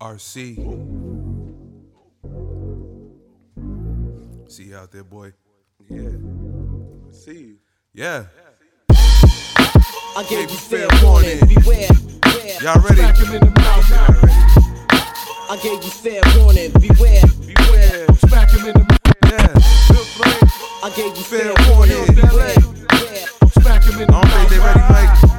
RC. See you out there, boy. Yeah. See you. Yeah. I gave you fair warning. Beware. beware. Y'all ready? Smack him in the mouth. I gave you fair warning. Beware. Beware. Smack him in the mouth. Yeah. Bill I gave you Fair fair warning. warning. Beware. beware. Smack him in the mouth. I don't think they ready. Mike.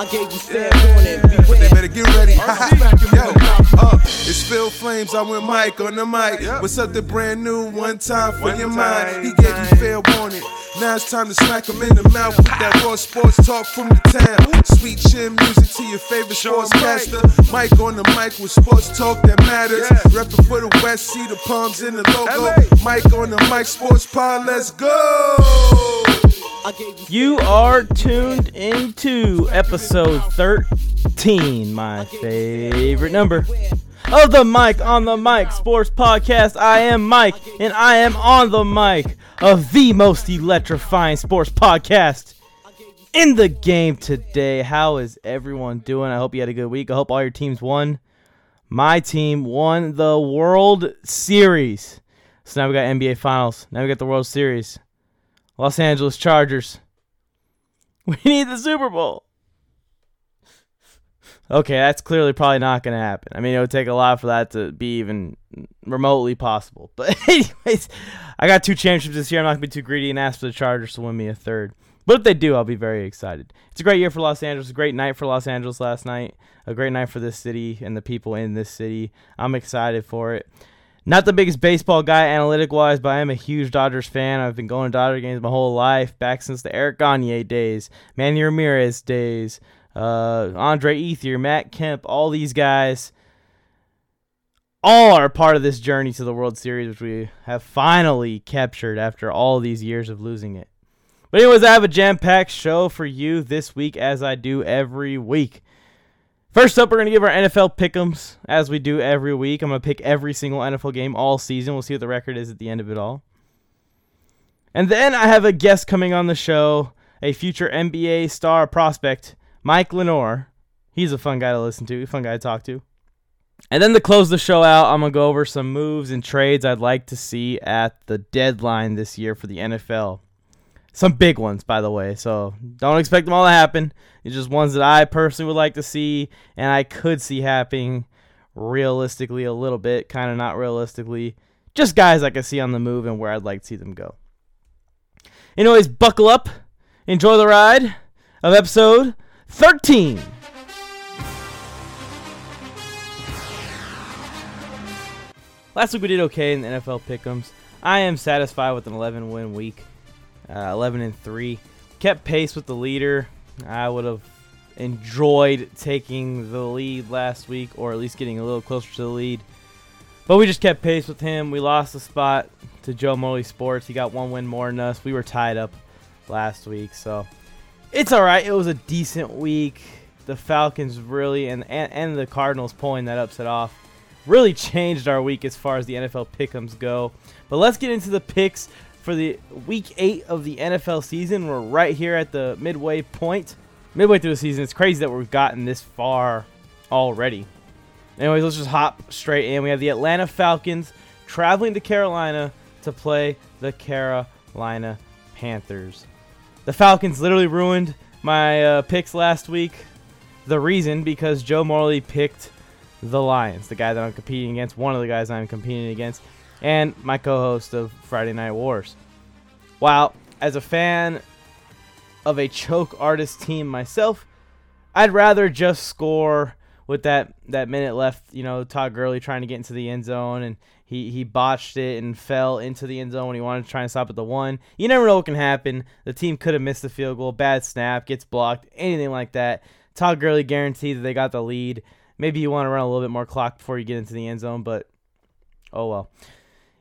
I gave you fair warning. They Beware. better get ready. Smack him in Yo, uh, it's Phil Flames. I'm with Mike on the mic. What's up, the brand new one time for One your time. mind? He gave you fair warning. Now it's time to smack him in the mouth with that raw sports talk from the town. Sweet chin music to your favorite Show 'em sportscaster. Mike on the mic with sports talk that matters. Yeah. Reppin' for the West, see the palms in the logo. LA. Mike on the mic, sports pod, let's go. You are tuned into episode 13, my favorite number of the Mike on the Mic Sports Podcast. I am Mike, and I am on the mic of the most electrifying sports podcast in the game today. How is everyone doing? I hope you had a good week. I hope all your teams won. My team won the World Series. So now we got NBA Finals. Now we got the World Series. Los Angeles Chargers. We need the Super Bowl. Okay, that's clearly probably not going to happen. I mean, it would take a lot for that to be even remotely possible. But, anyways, I got two championships this year. I'm not going to be too greedy and ask for the Chargers to win me a third. But if they do, I'll be very excited. It's a great year for Los Angeles. A great night for Los Angeles last night. A great night for this city and the people in this city. I'm excited for it. Not the biggest baseball guy analytic wise, but I am a huge Dodgers fan. I've been going to Dodger games my whole life, back since the Eric Gagne days, Manny Ramirez days, uh, Andre Ethier, Matt Kemp, all these guys. All are part of this journey to the World Series, which we have finally captured after all these years of losing it. But, anyways, I have a jam packed show for you this week, as I do every week. First up, we're going to give our NFL pick'ems as we do every week. I'm going to pick every single NFL game all season. We'll see what the record is at the end of it all. And then I have a guest coming on the show, a future NBA star prospect, Mike Lenore. He's a fun guy to listen to, fun guy to talk to. And then to close the show out, I'm going to go over some moves and trades I'd like to see at the deadline this year for the NFL. Some big ones, by the way. So don't expect them all to happen. It's just ones that I personally would like to see and I could see happening realistically a little bit, kind of not realistically. Just guys I can see on the move and where I'd like to see them go. Anyways, buckle up. Enjoy the ride of episode 13. Last week we did okay in the NFL pick'ems. I am satisfied with an 11 win week, uh, 11 and three. Kept pace with the leader. I would have enjoyed taking the lead last week, or at least getting a little closer to the lead. But we just kept pace with him. We lost the spot to Joe Morley Sports. He got one win more than us. We were tied up last week, so it's all right. It was a decent week. The Falcons really and and, and the Cardinals pulling that upset off really changed our week as far as the NFL pick'ems go. But let's get into the picks for the week eight of the NFL season. We're right here at the midway point, midway through the season. It's crazy that we've gotten this far already. Anyways, let's just hop straight in. We have the Atlanta Falcons traveling to Carolina to play the Carolina Panthers. The Falcons literally ruined my uh, picks last week. The reason because Joe Morley picked the Lions, the guy that I'm competing against, one of the guys I'm competing against, and my co-host of Friday Night Wars. While as a fan of a choke artist team myself, I'd rather just score with that that minute left. You know, Todd Gurley trying to get into the end zone and he he botched it and fell into the end zone when he wanted to try and stop at the one. You never know what can happen. The team could have missed the field goal, bad snap, gets blocked, anything like that. Todd Gurley guaranteed that they got the lead. Maybe you want to run a little bit more clock before you get into the end zone, but oh well.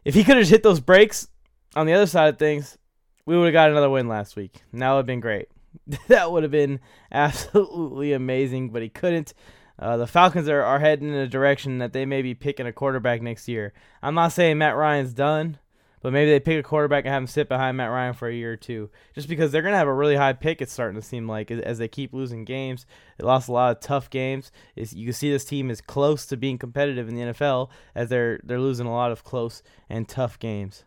If he could have hit those brakes on the other side of things, we would have got another win last week. That would have been great. that would have been absolutely amazing, but he couldn't. Uh, the Falcons are, are heading in a direction that they may be picking a quarterback next year. I'm not saying Matt Ryan's done, But maybe they pick a quarterback and have him sit behind Matt Ryan for a year or two, just because they're gonna have a really high pick. It's starting to seem like as- they keep losing games. They lost a lot of tough games. Is you can see this team is close to being competitive in the NFL as they're they're losing a lot of close and tough games.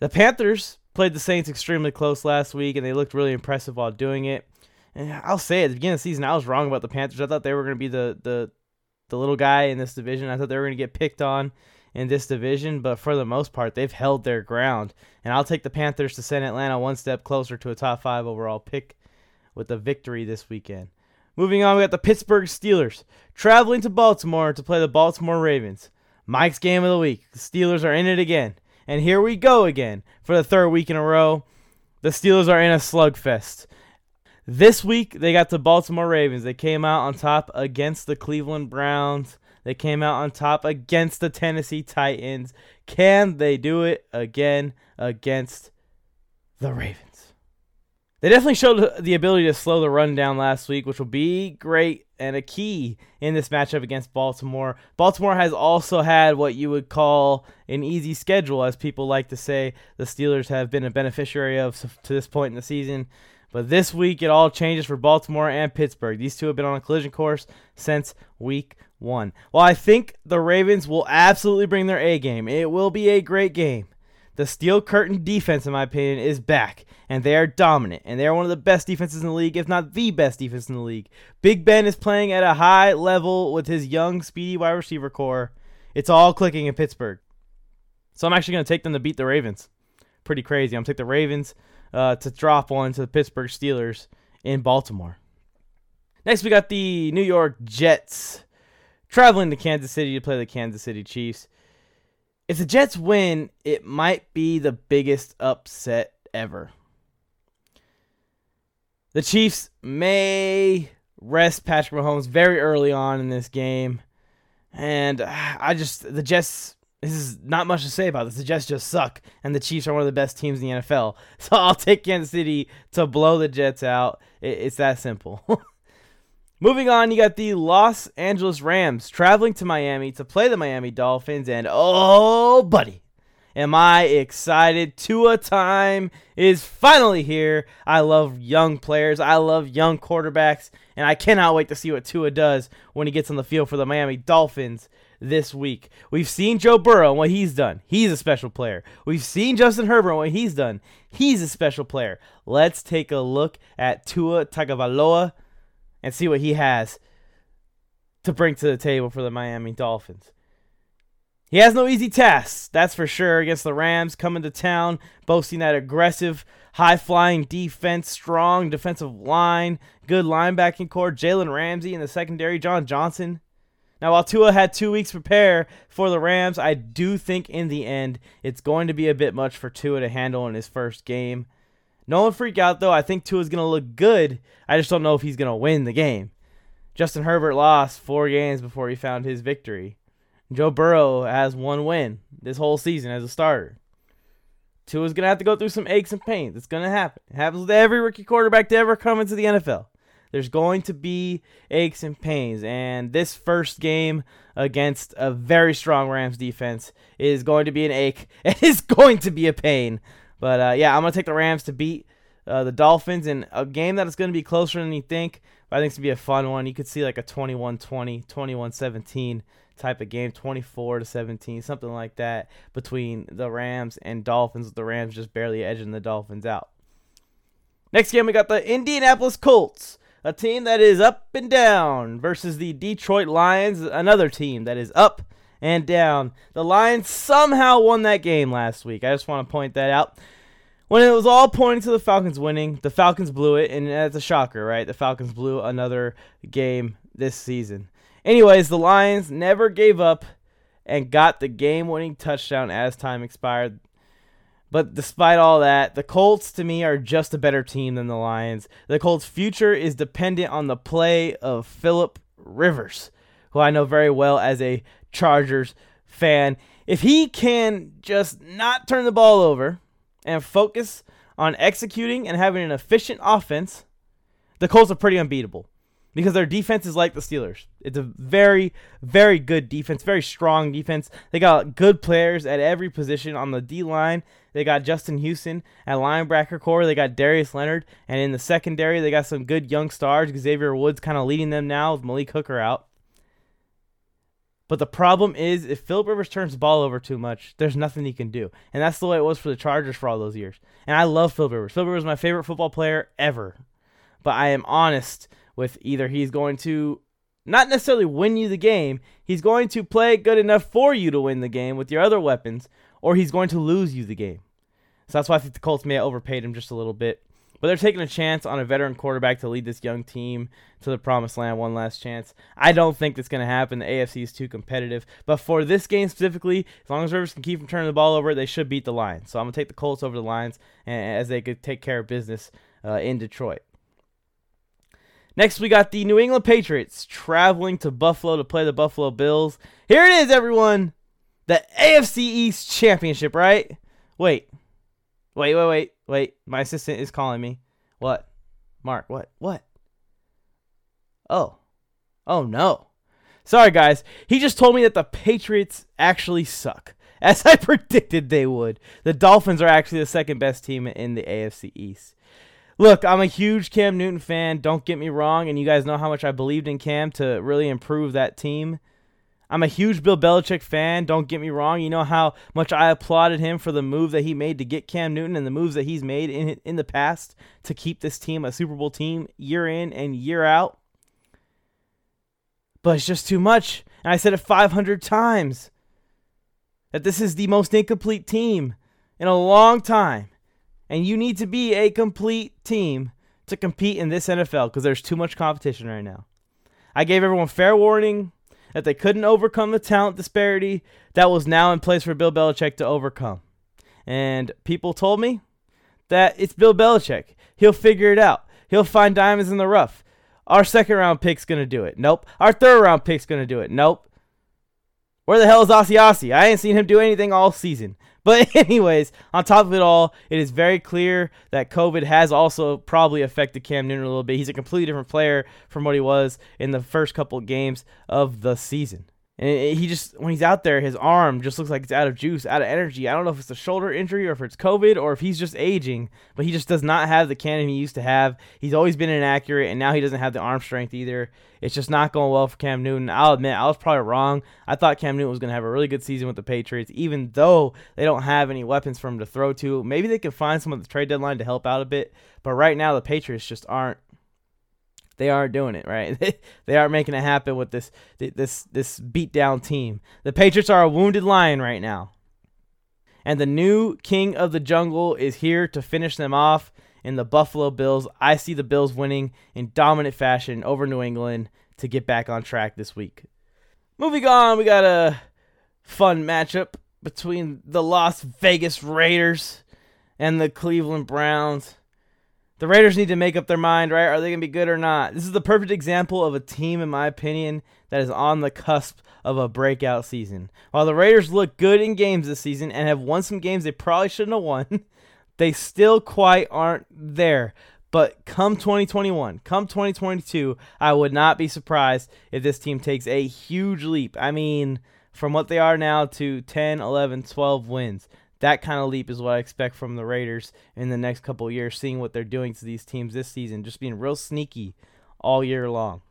The Panthers played the Saints extremely close last week, and they looked really impressive while doing it. And I'll say at the beginning of the season, I was wrong about the Panthers. I thought they were going to be the the the little guy in this division. I thought they were going to get picked on in this division, but for the most part, they've held their ground. And I'll take the Panthers to send Atlanta one step closer to a top five overall pick with the victory this weekend. Moving on, we got the Pittsburgh Steelers traveling to Baltimore to play the Baltimore Ravens. Mike's game of the week. The Steelers are in it again. And here we go again for the third week in a row. The Steelers are in a slugfest. This week, they got the Baltimore Ravens. They came out on top against the Cleveland Browns. They came out on top against the Tennessee Titans. Can they do it again against the Ravens? They definitely showed the ability to slow the run down last week, which will be great and a key in this matchup against Baltimore. Baltimore has also had what you would call an easy schedule, as people like to say. The Steelers have been a beneficiary of to this point in the season. But this week, it all changes for Baltimore and Pittsburgh. These two have been on a collision course since week one. Well, I think the Ravens will absolutely bring their A game. It will be a great game. The Steel Curtain defense, in my opinion, is back, and they are dominant, and they are one of the best defenses in the league, if not the best defense in the league. Big Ben is playing at a high level with his young, speedy wide receiver core. It's all clicking in Pittsburgh. So I'm actually going to take them to beat the Ravens. Pretty crazy. I'm going to take the Ravens uh, to drop one to the Pittsburgh Steelers in Baltimore. Next, we got the New York Jets traveling to Kansas City to play the Kansas City Chiefs. If the Jets win, it might be the biggest upset ever. The Chiefs may rest Patrick Mahomes very early on in this game. And ah, I just, the Jets, this is not much to say about this. The Jets just suck. And the Chiefs are one of the best teams in the NFL. So I'll take Kansas City to blow the Jets out. It's that simple. Moving on, you got the Los Angeles Rams traveling to Miami to play the Miami Dolphins, and oh, buddy, am I excited! Tua time is finally here. I love young players, I love young quarterbacks, and I cannot wait to see what Tua does when he gets on the field for the Miami Dolphins this week. We've seen Joe Burrow and what he's done. He's a special player. We've seen Justin Herbert and what he's done. He's a special player. Let's take a look at Tua Tagovailoa and see what he has to bring to the table for the Miami Dolphins. He has no easy tasks, that's for sure, against the Rams coming to town, boasting that aggressive, high flying defense, strong defensive line, good linebacking core, Jalen Ramsey in the secondary, John Johnson. Now, while Tua had two weeks prepare for the Rams, I do think in the end it's going to be a bit much for Tua to handle in his first game. No one freak out though. I think Tua's gonna look good. I just don't know if he's gonna win the game. Justin Herbert lost four games before he found his victory. Joe Burrow has one win this whole season as a starter. Tua's gonna have to go through some aches and pains. It's gonna happen. It happens with every rookie quarterback to ever come into the NFL. There's going to be aches and pains, and this first game against a very strong Rams defense is going to be an ache. It is going to be a pain. But uh, yeah, I'm gonna take the Rams to beat uh, the Dolphins in a game that is gonna be closer than you think. But I think it's gonna be a fun one. You could see like a 21-20, 21-17 type of game, 24 to 17, something like that between the Rams and Dolphins. The Rams just barely edging the Dolphins out. Next game, we got the Indianapolis Colts, a team that is up and down, versus the Detroit Lions, another team that is up and down. The Lions somehow won that game last week. I just want to point that out. When it was all pointing to the Falcons winning, the Falcons blew it, and that's a shocker, right? The Falcons blew another game this season. Anyways, the Lions never gave up and got the game winning touchdown as time expired. But despite all that, the Colts to me are just a better team than the Lions. The Colts' future is dependent on the play of Philip Rivers, who I know very well as a Chargers fan. If he can just not turn the ball over and focus on executing and having an efficient offense, the Colts are pretty unbeatable. because their defense is like the Steelers. It's a very, very good defense, very strong defense. They got good players at every position on the D line. They got Justin Houston at linebacker core. They got Darius Leonard, and in the secondary, they got some good young stars. Xavier Woods kind of leading them now with Malik Hooker out. But the problem is, if Philip Rivers turns the ball over too much, there's nothing he can do. And that's the way it was for the Chargers for all those years. And I love Philip Rivers. Philip Rivers is my favorite football player ever. But I am honest with either he's going to not necessarily win you the game, he's going to play good enough for you to win the game with your other weapons, or he's going to lose you the game. So that's why I think the Colts may have overpaid him just a little bit. But they're taking a chance on a veteran quarterback to lead this young team to the promised land one last chance. I don't think that's going to happen. The AFC is too competitive. But for this game specifically, as long as Rivers can keep from turning the ball over, they should beat the Lions. So I'm going to take the Colts over the Lions as they could take care of business uh, in Detroit. Next, we got the New England Patriots traveling to Buffalo to play the Buffalo Bills. Here it is, everyone. The AFC East Championship, right? Wait. Wait, wait, wait, wait. My assistant is calling me. What? Mark, what? What? Oh. Oh, no. Sorry, guys. He just told me that the Patriots actually suck, as I predicted they would. The Dolphins are actually the second best team in the AFC East. Look, I'm a huge Cam Newton fan. Don't get me wrong, and you guys know how much I believed in Cam to really improve that team. I'm a huge Bill Belichick fan. Don't get me wrong. You know how much I applauded him for the move that he made to get Cam Newton and the moves that he's made in in the past to keep this team a Super Bowl team year in and year out. But it's just too much. And I said it 500 times that this is the most incomplete team in a long time. And you need to be a complete team to compete in this NFL because there's too much competition right now. I gave everyone fair warning that they couldn't overcome the talent disparity that was now in place for Bill Belichick to overcome. And people told me that it's Bill Belichick. He'll figure it out. He'll find diamonds in the rough. Our second round pick's going to do it. Nope. Our third round pick's going to do it. Nope. Where the hell is Asiasi? I ain't seen him do anything all season. But anyways, on top of it all, it is very clear that COVID has also probably affected Cam Newton a little bit. He's a completely different player from what he was in the first couple of games of the season. And he just, when he's out there, his arm just looks like it's out of juice, out of energy. I don't know if it's a shoulder injury or if it's COVID or if he's just aging, but he just does not have the cannon he used to have. He's always been inaccurate, and now he doesn't have the arm strength either. It's just not going well for Cam Newton. I'll admit, I was probably wrong. I thought Cam Newton was going to have a really good season with the Patriots, even though they don't have any weapons for him to throw to. Maybe they can find some of the trade deadline to help out a bit, but right now the Patriots just aren't they aren't doing it right. they aren't making it happen with this this this beat down team. The Patriots are a wounded lion right now, and the new king of the jungle is here to finish them off in the Buffalo Bills. I see the Bills winning in dominant fashion over New England to get back on track this week. Moving on, we got a fun matchup between the Las Vegas Raiders and the Cleveland Browns. The Raiders need to make up their mind, right? Are they going to be good or not? This is the perfect example of a team, in my opinion, that is on the cusp of a breakout season. While the Raiders look good in games this season and have won some games they probably shouldn't have won, they still quite aren't there. But come 2021, come 2022, I would not be surprised if this team takes a huge leap. I mean, from what they are now to 10, 11, 12 wins that kind of leap is what I expect from the Raiders in the next couple years, seeing what they're doing to these teams this season, just being real sneaky all year long.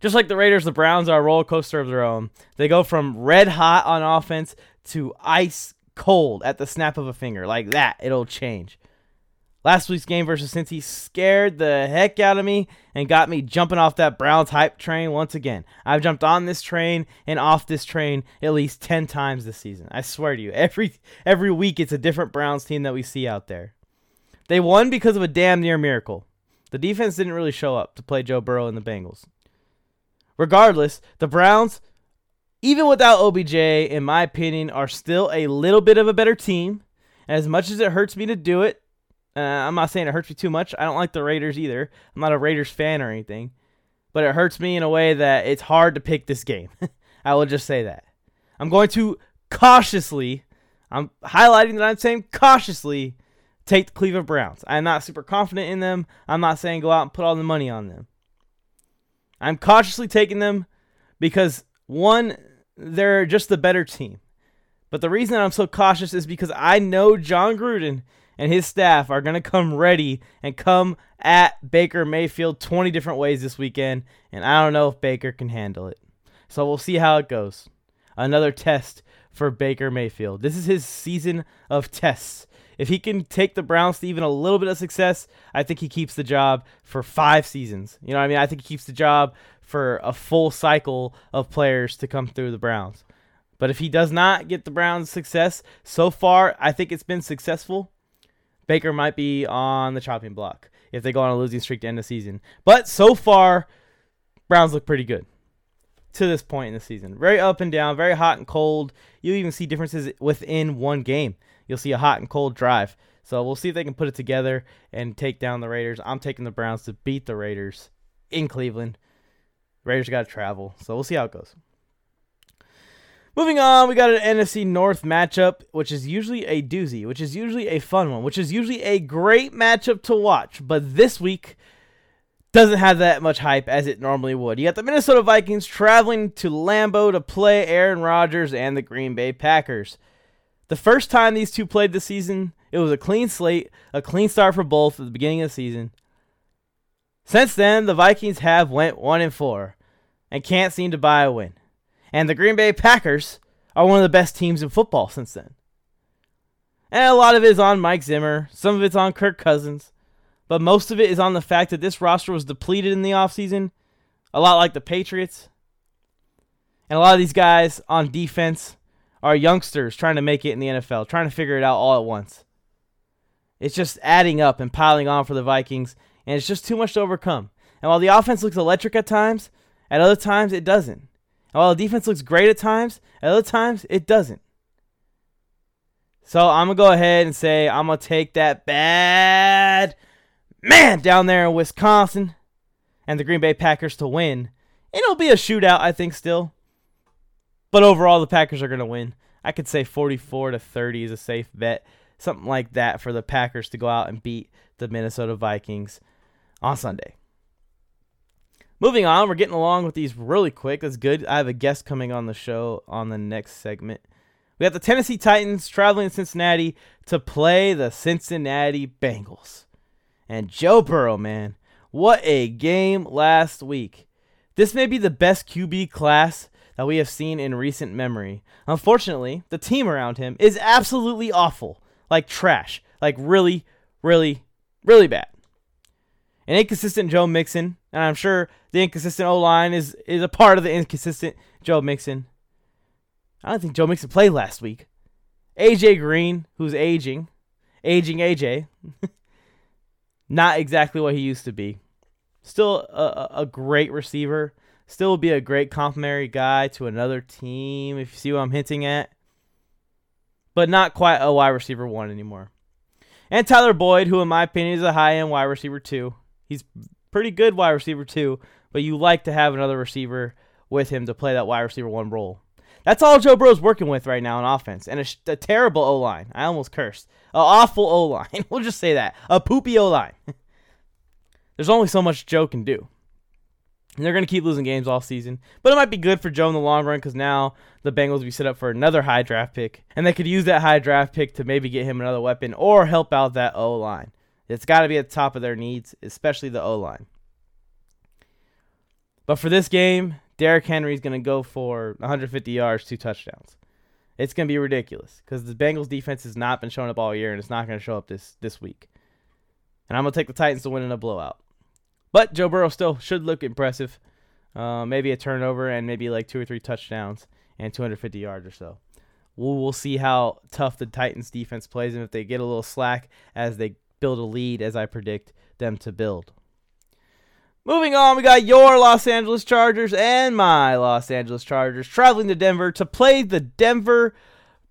Just like the Raiders, the Browns are a roller coaster of their own. They go from red hot on offense to ice cold at the snap of a finger. Like that, it'll change. Last week's game versus Cincy scared the heck out of me and got me jumping off that Browns hype train once again. I've jumped on this train and off this train at least 10 times this season. I swear to you. Every every week it's a different Browns team that we see out there. They won because of a damn near miracle. The defense didn't really show up to play Joe Burrow and the Bengals. Regardless, the Browns even without OBJ in my opinion are still a little bit of a better team. As much as it hurts me to do it, uh, I'm not saying it hurts me too much. I don't like the Raiders either. I'm not a Raiders fan or anything. But it hurts me in a way that it's hard to pick this game. I will just say that. I'm going to cautiously, I'm highlighting that I'm saying cautiously, take the Cleveland Browns. I'm not super confident in them. I'm not saying go out and put all the money on them. I'm cautiously taking them because one, they're just the better team. But the reason I'm so cautious is because I know Jon Gruden and his staff are going to come ready and come at Baker Mayfield 20 different ways this weekend, and I don't know if Baker can handle it. So we'll see how it goes. Another test for Baker Mayfield. This is his season of tests. If he can take the Browns to even a little bit of success, I think he keeps the job for five seasons. You know what I mean? I think he keeps the job for a full cycle of players to come through the Browns. But if he does not get the Browns success, so far I think it's been successful. Baker might be on the chopping block if they go on a losing streak to end the season. But so far, Browns look pretty good to this point in the season. Very up and down, very hot and cold. You'll even see differences within one game. You'll see a hot and cold drive. So we'll see if they can put it together and take down the Raiders. I'm taking the Browns to beat the Raiders in Cleveland. Raiders got to travel. So we'll see how it goes. Moving on, we got an NFC North matchup, which is usually a doozy, which is usually a fun one, which is usually a great matchup to watch. But this week doesn't have that much hype as it normally would. You got the Minnesota Vikings traveling to Lambeau to play Aaron Rodgers and the Green Bay Packers. The first time these two played this season, it was a clean slate, a clean start for both at the beginning of the season. Since then, the Vikings have went 1 and 4 and can't seem to buy a win. And the Green Bay Packers are one of the best teams in football since then. And a lot of it is on Mike Zimmer, some of it's on Kirk Cousins, but most of it is on the fact that this roster was depleted in the offseason, a lot like the Patriots. And a lot of these guys on defense are youngsters trying to make it in the NFL, trying to figure it out all at once. It's just adding up and piling on for the Vikings, and it's just too much to overcome. And while the offense looks electric at times, at other times it doesn't. And while the defense looks great at times, at other times it doesn't. So I'm to go ahead and say I'm to take that bad man down there in Wisconsin and the Green Bay Packers to win. It'll be a shootout, I think, still. But overall, the Packers are to win. I could say 44 to 30 is a safe bet. Something like that for the Packers to go out and beat the Minnesota Vikings on Sunday. Moving on, we're getting along with these really quick. That's good. I have a guest coming on the show on the next segment. We got the Tennessee Titans traveling to Cincinnati to play the Cincinnati Bengals. And Joe Burrow, man, what a game last week. This may be the best QB class that we have seen in recent memory. Unfortunately, the team around him is absolutely awful. Like trash. Like really, really, really bad. An inconsistent Joe Mixon, and I'm sure the inconsistent O line is is a part of the inconsistent Joe Mixon. I don't think Joe Mixon played last week. AJ Green, who's aging, aging AJ, not exactly what he used to be. Still a, a great receiver. Still would be a great complimentary guy to another team, if you see what I'm hinting at. But not quite a wide receiver one anymore. And Tyler Boyd, who in my opinion is a high end wide receiver two. He's pretty good wide receiver too, but you like to have another receiver with him to play that wide receiver one role. That's all Joe Burrow's working with right now in offense, and a, a terrible O line. I almost cursed. An awful O line. we'll just say that. A poopy O line. There's only so much Joe can do. And they're going to keep losing games all season. But it might be good for Joe in the long run because now the Bengals will be set up for another high draft pick. And they could use that high draft pick to maybe get him another weapon or help out that O line. It's got to be at the top of their needs, especially the O line. But for this game, Derrick Henry is going to go for 150 yards, two touchdowns. It's going to be ridiculous because the Bengals defense has not been showing up all year, and it's not going to show up this this week. And I'm going to take the Titans to win in a blowout. But Joe Burrow still should look impressive. Uh, maybe a turnover and maybe like two or three touchdowns and 250 yards or so. We'll, we'll see how tough the Titans defense plays and if they get a little slack as they build a lead, as I predict them to build. Moving on, we got your Los Angeles Chargers and my Los Angeles Chargers traveling to Denver to play the Denver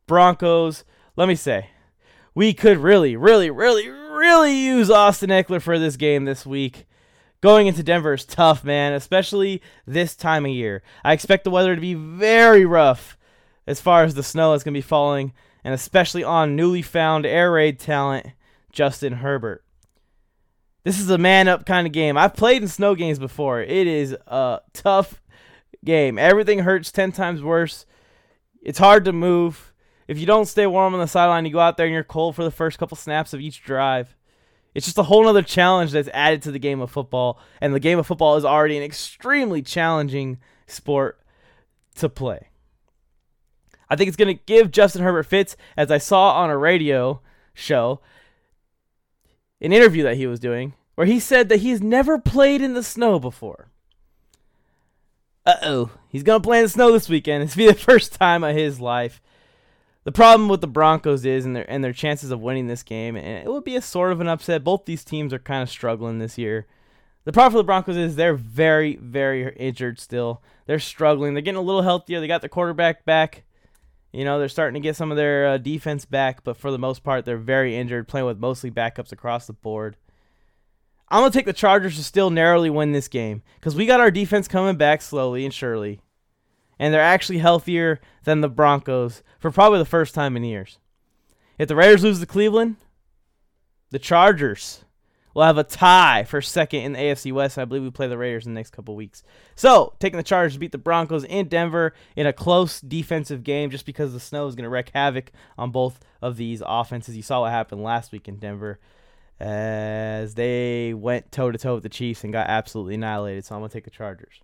Broncos. Let me say, we could really, really, really, really use Austin Ekeler for this game this week. Going into Denver is tough, man, especially this time of year. I expect the weather to be very rough as far as the snow is going to be falling, and especially on newly found air raid talent, Justin Herbert. This is a man up kind of game. I've played in snow games before. It is a tough game. Everything hurts 10 times worse. It's hard to move. If you don't stay warm on the sideline, you go out there and you're cold for the first couple snaps of each drive. It's just a whole other challenge that's added to the game of football. And the game of football is already an extremely challenging sport to play. I think it's going to give Justin Herbert fits, as I saw on a radio show, an interview that he was doing, where he said that he's never played in the snow before. Uh oh. He's to play in the snow this weekend. It's be the first time of his life. The problem with the Broncos is and their and their chances of winning this game, and it would be a sort of an upset. Both these teams are kind of struggling this year. The problem for the Broncos is they're very, very injured still. They're struggling. They're getting a little healthier. They got the quarterback back. You know, they're starting to get some of their uh, defense back, but for the most part, they're very injured, playing with mostly backups across the board. I'm going to take the Chargers to still narrowly win this game because we got our defense coming back slowly and surely. And they're actually healthier than the Broncos for probably the first time in years. If the Raiders lose to Cleveland, the Chargers will have a tie for second in the AFC West. I believe we play the Raiders in the next couple weeks. So, taking the Chargers to beat the Broncos in Denver in a close defensive game just because the snow is going to wreak havoc on both of these offenses. You saw what happened last week in Denver as they went toe to toe with the Chiefs and got absolutely annihilated. So, I'm going to take the Chargers.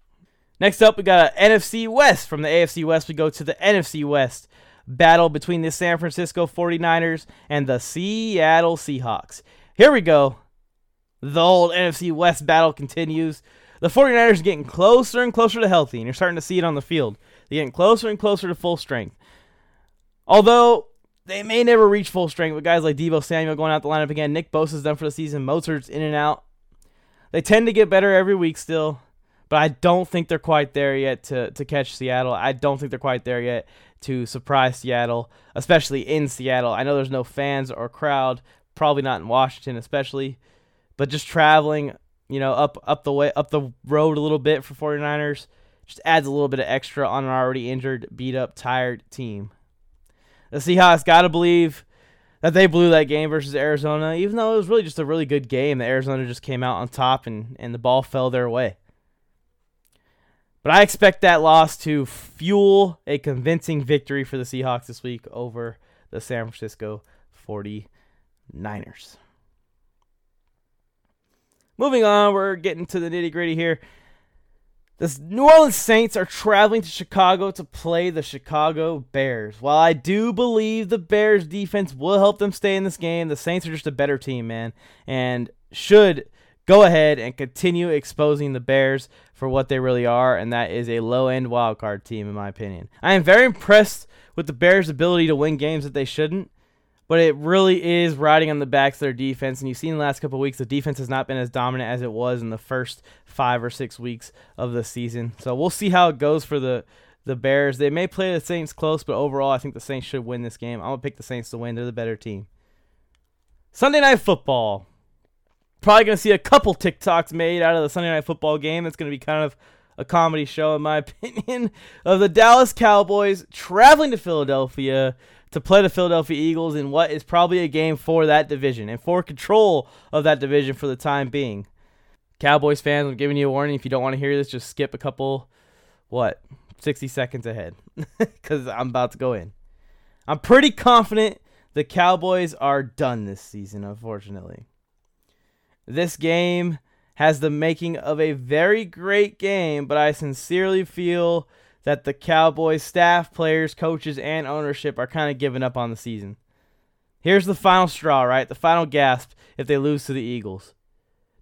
Next up, we got an NFC West. From the AFC West, we go to the NFC West battle between the San Francisco 49ers and the Seattle Seahawks. Here we go. The old NFC West battle continues. The 49ers are getting closer and closer to healthy, and you're starting to see it on the field. They're getting closer and closer to full strength. Although they may never reach full strength with guys like Deebo Samuel going out the lineup again. Nick Bosa's done for the season. Mostert's in and out. They tend to get better every week still, but I don't think they're quite there yet to, to catch Seattle. I don't think they're quite there yet to surprise Seattle, especially in Seattle. I know there's no fans or crowd, probably not in Washington, especially but just traveling, you know, up up the way up the road a little bit for 49ers just adds a little bit of extra on an already injured, beat up, tired team. The Seahawks got to believe that they blew that game versus Arizona, even though it was really just a really good game. The Arizona just came out on top and, and the ball fell their way. But I expect that loss to fuel a convincing victory for the Seahawks this week over the San Francisco 49ers. Moving on, we're getting to the nitty gritty here. The New Orleans Saints are traveling to Chicago to play the Chicago Bears. While I do believe the Bears defense will help them stay in this game, the Saints are just a better team, man, and should go ahead and continue exposing the Bears for what they really are, and that is a low-end wildcard team, in my opinion. I am very impressed with the Bears' ability to win games that they shouldn't but it really is riding on the backs of their defense. And you've seen the last couple weeks, the defense has not been as dominant as it was in the first five or six weeks of the season. So we'll see how it goes for the the Bears. They may play the Saints close, but overall, I think the Saints should win this game. I'm gonna pick the Saints to win. They're the better team. Sunday night football. Probably gonna see a couple TikToks made out of the Sunday night football game. It's gonna be kind of a comedy show, in my opinion, of the Dallas Cowboys traveling to Philadelphia to play the Philadelphia Eagles in what is probably a game for that division and for control of that division for the time being. Cowboys fans, I'm giving you a warning. If you don't want to hear this, just skip a couple, what, 60 seconds ahead because I'm about to go in. I'm pretty confident the Cowboys are done this season, unfortunately. This game has the making of a very great game, but I sincerely feel that the Cowboys staff, players, coaches, and ownership are kind of giving up on the season. Here's the final straw, right? The final gasp if they lose to the Eagles.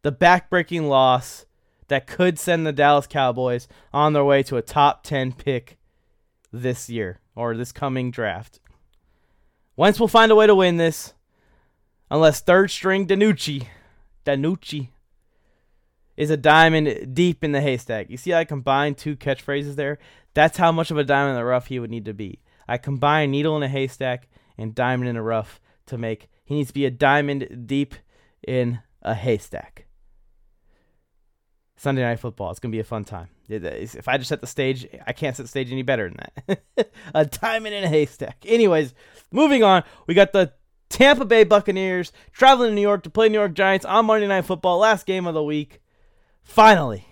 The backbreaking loss that could send the Dallas Cowboys on their way to a top 10 pick this year or this coming draft. Wentz will find a way to win this unless third string DiNucci, DiNucci is a diamond deep in the haystack. You see I combined two catchphrases there? That's how much of a diamond in the rough he would need to be. I combine needle in a haystack and diamond in a rough to make he needs to be a diamond deep in a haystack. Sunday night football. It's gonna be a fun time. If I just set the stage, I can't set the stage any better than that. a diamond in a haystack. Anyways, moving on. We got the Tampa Bay Buccaneers traveling to New York to play New York Giants on Monday Night Football, last game of the week. Finally,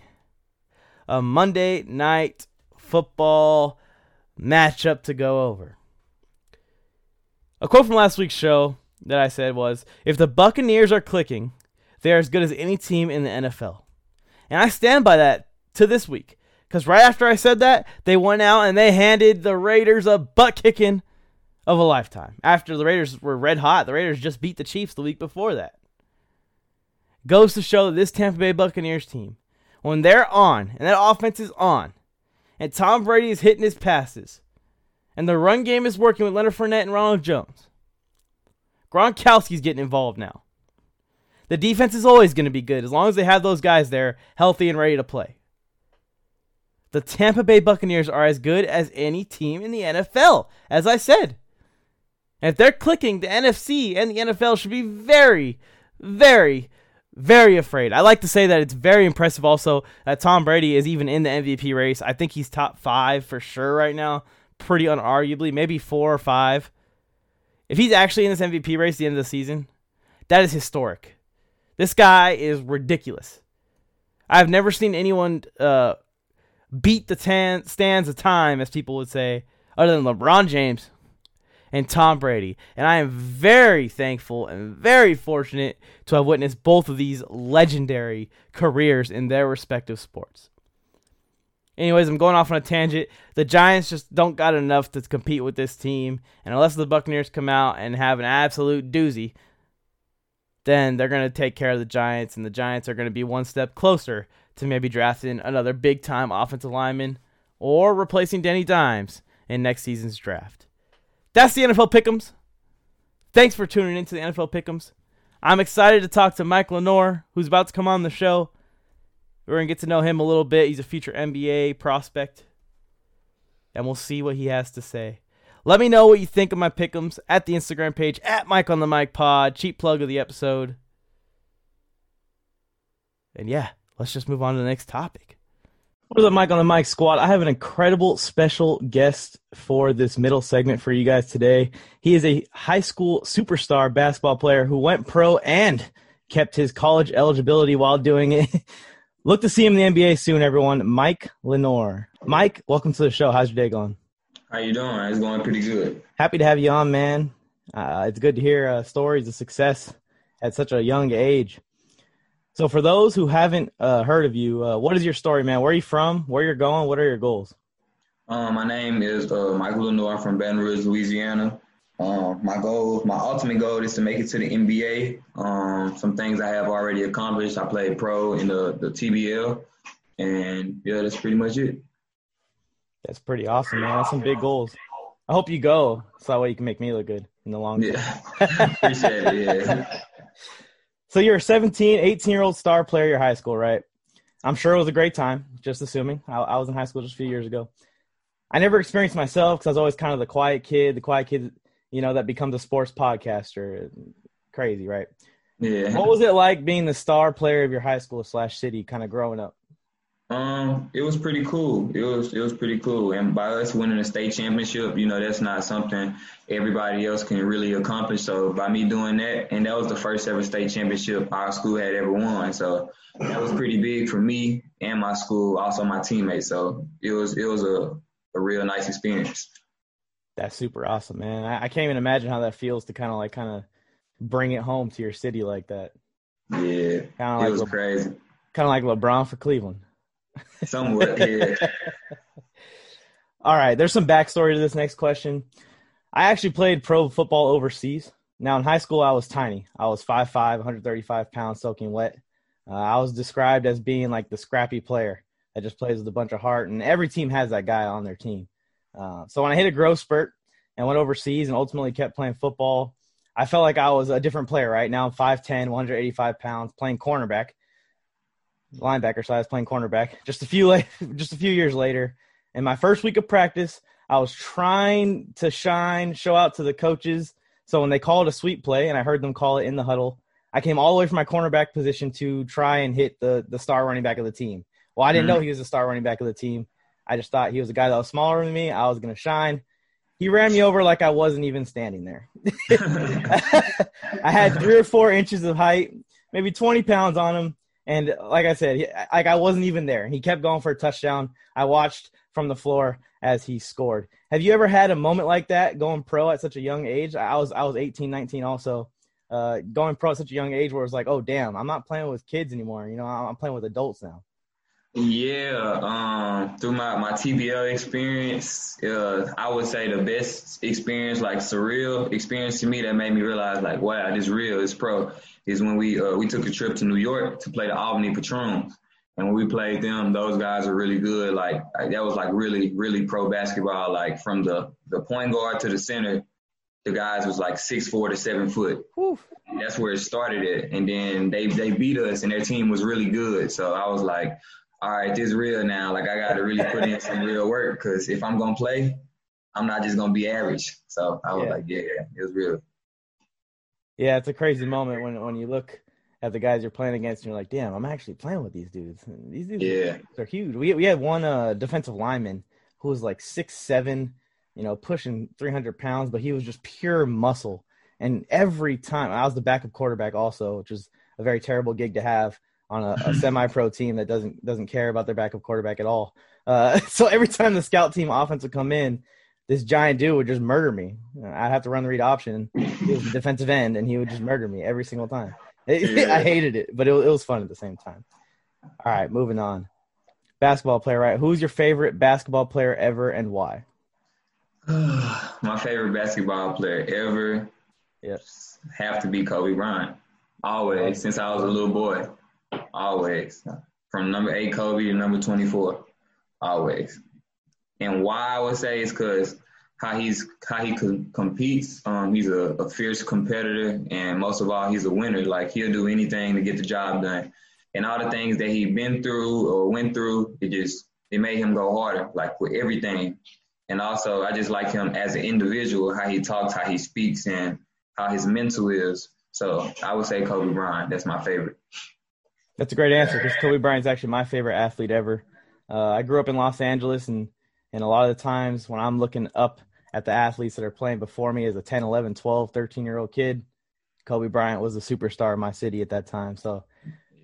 a Monday Night Football matchup to go over. A quote from last week's show that I said was If the Buccaneers are clicking, they are as good as any team in the NFL. And I stand by that to this week. Because right after I said that, they went out and they handed the Raiders a butt kicking of a lifetime. After the Raiders were red hot, the Raiders just beat the Chiefs the week before that. Goes to show that this Tampa Bay Buccaneers team, when they're on and that offense is on, and Tom Brady is hitting his passes, and the run game is working with Leonard Fournette and Ronald Jones, Gronkowski's getting involved now. The defense is always going to be good as long as they have those guys there healthy and ready to play. The Tampa Bay Buccaneers are as good as any team in the NFL, as I said. And if they're clicking, the NFC and the NFL should be very, very, very afraid. I like to say that it's very impressive also that Tom Brady is even in the MVP race. I think he's top five for sure right now, pretty unarguably, maybe four or five. If he's actually in this MVP race at the end of the season, that is historic. This guy is ridiculous. I've never seen anyone uh, beat the tan- stands of time, as people would say, other than LeBron James and Tom Brady. And I am very thankful and very fortunate to have witnessed both of these legendary careers in their respective sports. Anyways, I'm going off on a tangent. The Giants just don't got enough to compete with this team. And unless the Buccaneers come out and have an absolute doozy, then they're going to take care of the Giants. And the Giants are going to be one step closer to maybe drafting another big time offensive lineman or replacing Danny Dimes in next season's draft. That's the NFL Pick'ems. Thanks for tuning into the NFL Pick'ems. I'm excited to talk to Mike Lenore, who's about to come on the show. We're to get to know him a little bit. He's a future NBA prospect. And we'll see what he has to say. Let me know what you think of my pick'ems at the Instagram page at Mike on the Mic Pod. Cheap plug of the episode. And yeah, let's just move on to the next topic. What is up, Mike on the Mic Squad? I have an incredible special guest for this middle segment for you guys today. He is a high school superstar basketball player who went pro and kept his college eligibility while doing it. Look to see him in the NBA soon, everyone. Mike Lenore. Mike, welcome to the show. How's your day going? How you doing? It's going pretty good. Happy to have you on, man. Uh, it's good to hear uh, stories of success at such a young age. So, for those who haven't uh, heard of you, uh, what is your story, man? Where are you from? Where you're going? What are your goals? Um, my name is uh, Michael Lenoir from Baton Rouge, Louisiana. Um, my goal, my ultimate goal is to make it to the NBA. Um, some things I have already accomplished. I played pro in the, the TBL, and yeah, that's pretty much it. That's pretty awesome, man. That's some big goals. I hope you go, so that way you can make me look good in the long term. Yeah, appreciate it. Yeah. So you're a 17, 18 year old star player your high school, right? I'm sure it was a great time, just assuming. I, I was in high school just a few years ago. I never experienced myself because I was always kind of the quiet kid, the quiet kid, you know, that becomes a sports podcaster. Crazy, right? Yeah. What was it like being the star player of your high school slash city, kind of growing up? Um, it was pretty cool. It was it was pretty cool. And by us winning a state championship, you know, that's not something everybody else can really accomplish. So by me doing that, and that was the first ever state championship our school had ever won. So that was pretty big for me and my school, also my teammates. So it was it was a, a real nice experience. That's super awesome, man. I, I can't even imagine how that feels to kind of like kind of bring it home to your city like that. Yeah, Kinda it like was Le- crazy. Kind of like LeBron for Cleveland. Somewhat, yeah. All right, there's some backstory to this next question. I actually played pro football overseas. Now, in high school, I was tiny. I was 5'5, 135 pounds, soaking wet. Uh, I was described as being like the scrappy player that just plays with a bunch of heart, and every team has that guy on their team. Uh, so when I hit a growth spurt and went overseas and ultimately kept playing football, I felt like I was a different player, right? Now I'm 5'10, 185 pounds, playing cornerback linebacker so I was playing cornerback. Just a few just a few years later, in my first week of practice, I was trying to shine, show out to the coaches. So when they called a sweep play, and I heard them call it in the huddle, I came all the way from my cornerback position to try and hit the the star running back of the team. Well, I didn't Mhm. know he was the star running back of the team. I just thought he was a guy that was smaller than me. I was gonna shine, he ran me over like I wasn't even standing there. I had three or four inches of height, maybe 20 pounds on him. And like I said, he, like I wasn't even there. He kept going for a touchdown. I watched from the floor as he scored. Have you ever had a moment like that going pro at such a young age? I was I was 18, 19 also. Uh, going pro at such a young age where it's like, oh damn, I'm not playing with kids anymore. You know, I'm playing with adults now. Yeah, um, through my, my TBL experience, uh, I would say the best experience, like surreal experience to me that made me realize like, wow, this real, it's pro, is when we uh, we took a trip to New York to play the Albany Patroons. And when we played them, those guys are really good. Like, like that was like really, really pro basketball. Like from the, the point guard to the center, the guys was like six four to seven foot. That's where it started it. And then they they beat us and their team was really good. So I was like, all right, this is real now. Like I got to really put in some real work because if I'm gonna play, I'm not just gonna be average. So I was Yeah. like, yeah, yeah, it was real. Yeah, it's a crazy moment when when you look at the guys you're playing against and you're like, damn, I'm actually playing with these dudes. And these dudes Yeah. are huge. We we had one uh, defensive lineman who was like six seven, you know, pushing 300 pounds, but he was just pure muscle. And every time I was the backup quarterback also, which is a very terrible gig to have on a, a semi-pro team that doesn't doesn't care about their backup quarterback at all. Uh, so every time the scout team offense would come in, this giant dude would just murder me. I'd have to run the read option. He was the defensive end, and he would just murder me every single time. I hated it, but it, it was fun at the same time. All right, moving on. Basketball player, right? Who's your favorite basketball player ever, and why? My favorite basketball player ever Yep. have to be Kobe Bryant. Always, since I was a little boy. Always. From number eight Kobe to number 24. Always. And why I would say is because how he's how he co- competes. Um, he's a, a fierce competitor, and most of all, he's a winner. Like he'll do anything to get the job done. And all the things that he's been through or went through, it just it made him go harder. Like with everything. And also, I just like him as an individual, how he talks, how he speaks, and how his mental is. So I would say Kobe Bryant. That's my favorite. That's a great answer because Kobe Bryant's actually my favorite athlete ever. Uh, I grew up in Los Angeles, and and a lot of the times when I'm looking up at the athletes that are playing before me as a 10, 11, 12, 13 year old kid, Kobe Bryant was the superstar in my city at that time. So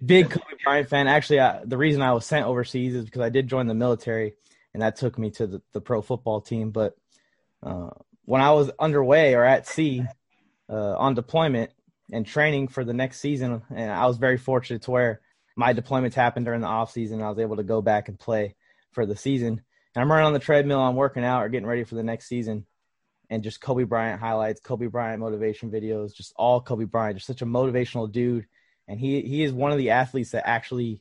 big Kobe Bryant fan. Actually, I, the reason I was sent overseas is because I did join the military, and that took me to the, the pro football team. But uh, when I was underway or at sea uh, on deployment and training for the next season, and I was very fortunate to where my deployments happened during the off season. I was able to go back and play for the season. And I'm running on the treadmill, I'm working out or getting ready for the next season. And just Kobe Bryant highlights, Kobe Bryant motivation videos, just all Kobe Bryant, just such a motivational dude. And he he is one of the athletes that actually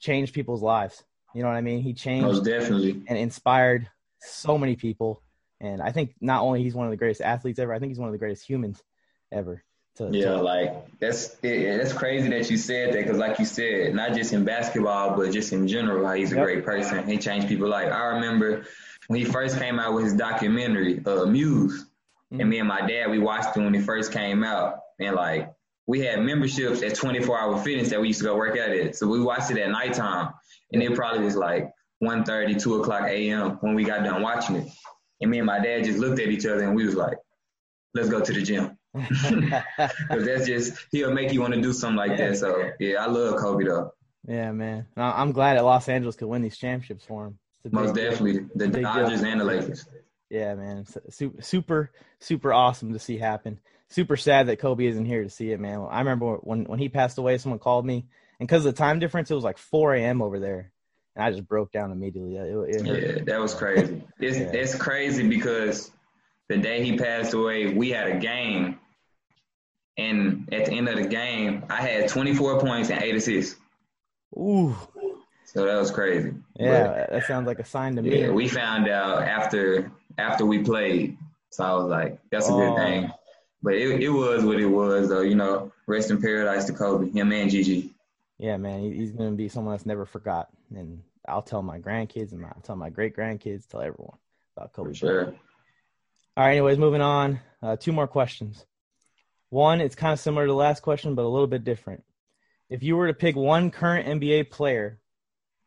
changed people's lives. You know what I mean? He changed Most definitely. and inspired so many people. And I think not only he's one of the greatest athletes ever, I think he's one of the greatest humans ever. To, to- Yeah, like that's it, that's crazy that you said that because, like you said, not just in basketball, but just in general, how he's a Yep. great person. He changed people. Like I remember when he first came out with his documentary, uh, Muse, Mhm. and me and my dad we watched it when he first came out, and like we had memberships at 24 Hour Fitness that we used to go work out at. So we watched it at nighttime, and it probably was like 1:30, 2 o'clock a.m. when we got done watching it. And me and my dad just looked at each other and we was like, "Let's go to the gym." Cause that's just he'll make you want to do something like Yeah. that. So yeah, I love Kobe though. yeah, man. I'm glad that Los Angeles could win these championships for him. Most deal. definitely the Big deal. Dodgers and the Lakers. Yeah, man. Super, super, super awesome to see happen. Super sad that Kobe isn't here to see it, man. I remember when when he passed away, someone called me, and because of the time difference, it was like 4 a.m. over there, and I just broke down immediately. It, it. Yeah, that was crazy. It's Yeah. it's crazy because the day he passed away, we had a game, and at the end of the game, I had 24 points and eight assists. Ooh, So that was crazy. yeah, that sounds like a sign to But, me. yeah, we found out after after we played. So I was like, that's a Oh. good thing. But it, it was what it was, though. You know, rest in paradise to Kobe, him and Gigi. Yeah, man, he's gonna be someone that's never forgot, and I'll tell my grandkids and my, I'll tell my great grandkids, tell everyone about Kobe. For sure. All right, anyways, moving on. Uh, two more questions. One, it's kind of similar to the last question, but a little bit different. If you were to pick one current NBA player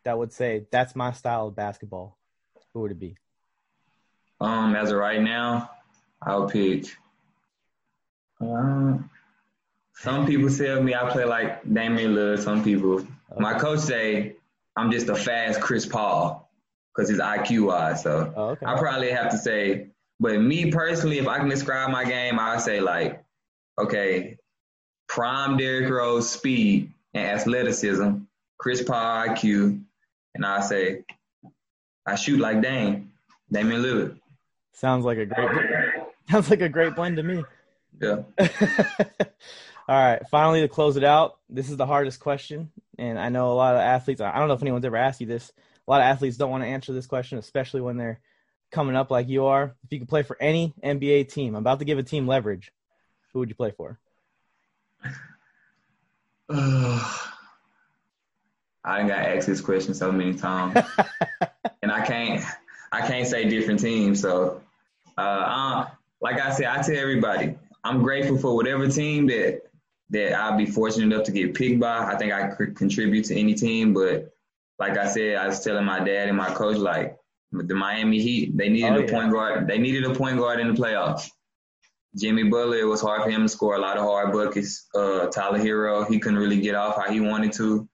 that would say, that's my style of basketball, who would it be? Um, as of right now, I'll pick. Um, some people tell me I play like Damian Lillard. Some people, my coach say I'm just a fast Chris Paul because his IQ wise. So Oh, okay. I probably have to say, but me personally, if I can describe my game, I would say like, okay, prime Derrick Rose speed and athleticism, Chris Paul IQ, and I say I shoot like Dame, Damian Lillard. Sounds like a great. Sounds like a great blend to me. Yeah. All right, finally to close it out, this is the hardest question, and I know a lot of athletes. I don't know if anyone's ever asked you this. A lot of athletes don't want to answer this question, especially when they're coming up like you are. If you could play for any NBA team, I'm about to give a team leverage. Who would you play for? I done got asked this question so many times, and I can't, I can't say different teams. So, uh, uh, like I said, I tell everybody, I'm grateful for whatever team that that I'll be fortunate enough to get picked by. I think I could contribute to any team, but like I said, I was telling my dad and my coach, like the Miami Heat, they needed Oh, a yeah. point guard. They needed a point guard in the playoffs. Jimmy Butler, it was hard for him to score a lot of hard buckets. Uh, Tyler Herro, he couldn't really get off how he wanted to.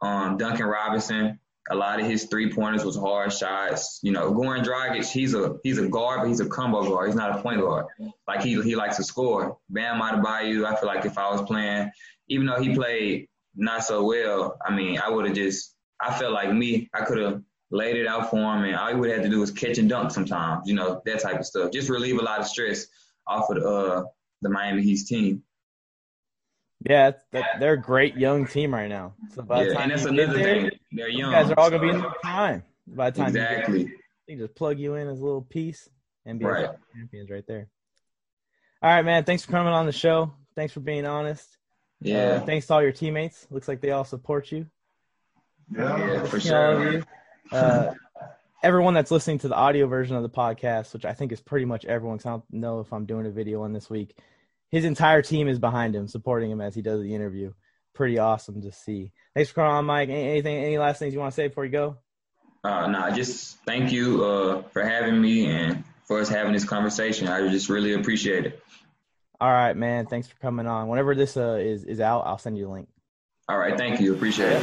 Um, Duncan Robinson, a lot of his three pointers was hard shots. You know, Goran Dragic, he's a he's a guard, but he's a combo guard. He's not a point guard. Like he he likes to score. Bam Adebayo, I feel like if I was playing, even though he played not so well, I mean, I would have just I felt like me, I could have laid it out for him, and all he would have to do was catch and dunk sometimes. You know, that type of stuff. Just relieve a lot of stress off of the uh, the Miami Heat team. Yeah, that, they're a great young team right now. So by the Yeah, time and that's you get another there, thing. They're you young. guys are all gonna be in their prime. By the time you get exactly. there, they just plug you in as a little piece. NBA Right. champions right there. All right, man. Thanks for coming on the show. Thanks for being honest. Yeah, Uh, thanks to all your teammates. Looks like they all support you. yeah, for You know, all of sure. Uh, everyone that's listening to the audio version of the podcast, which I think is pretty much everyone, 'cause I don't know if I'm doing a video on this week. His entire team is behind him, supporting him as he does the interview. Pretty awesome to see. Thanks for calling on, Mike. Anything, any last things you want to say before you go? Uh, nah, just thank you uh, for having me and for us having this conversation. I just really appreciate it. All right, man. Thanks for coming on. Whenever this uh, is is out, I'll send you a link. All right, thank you. Appreciate it.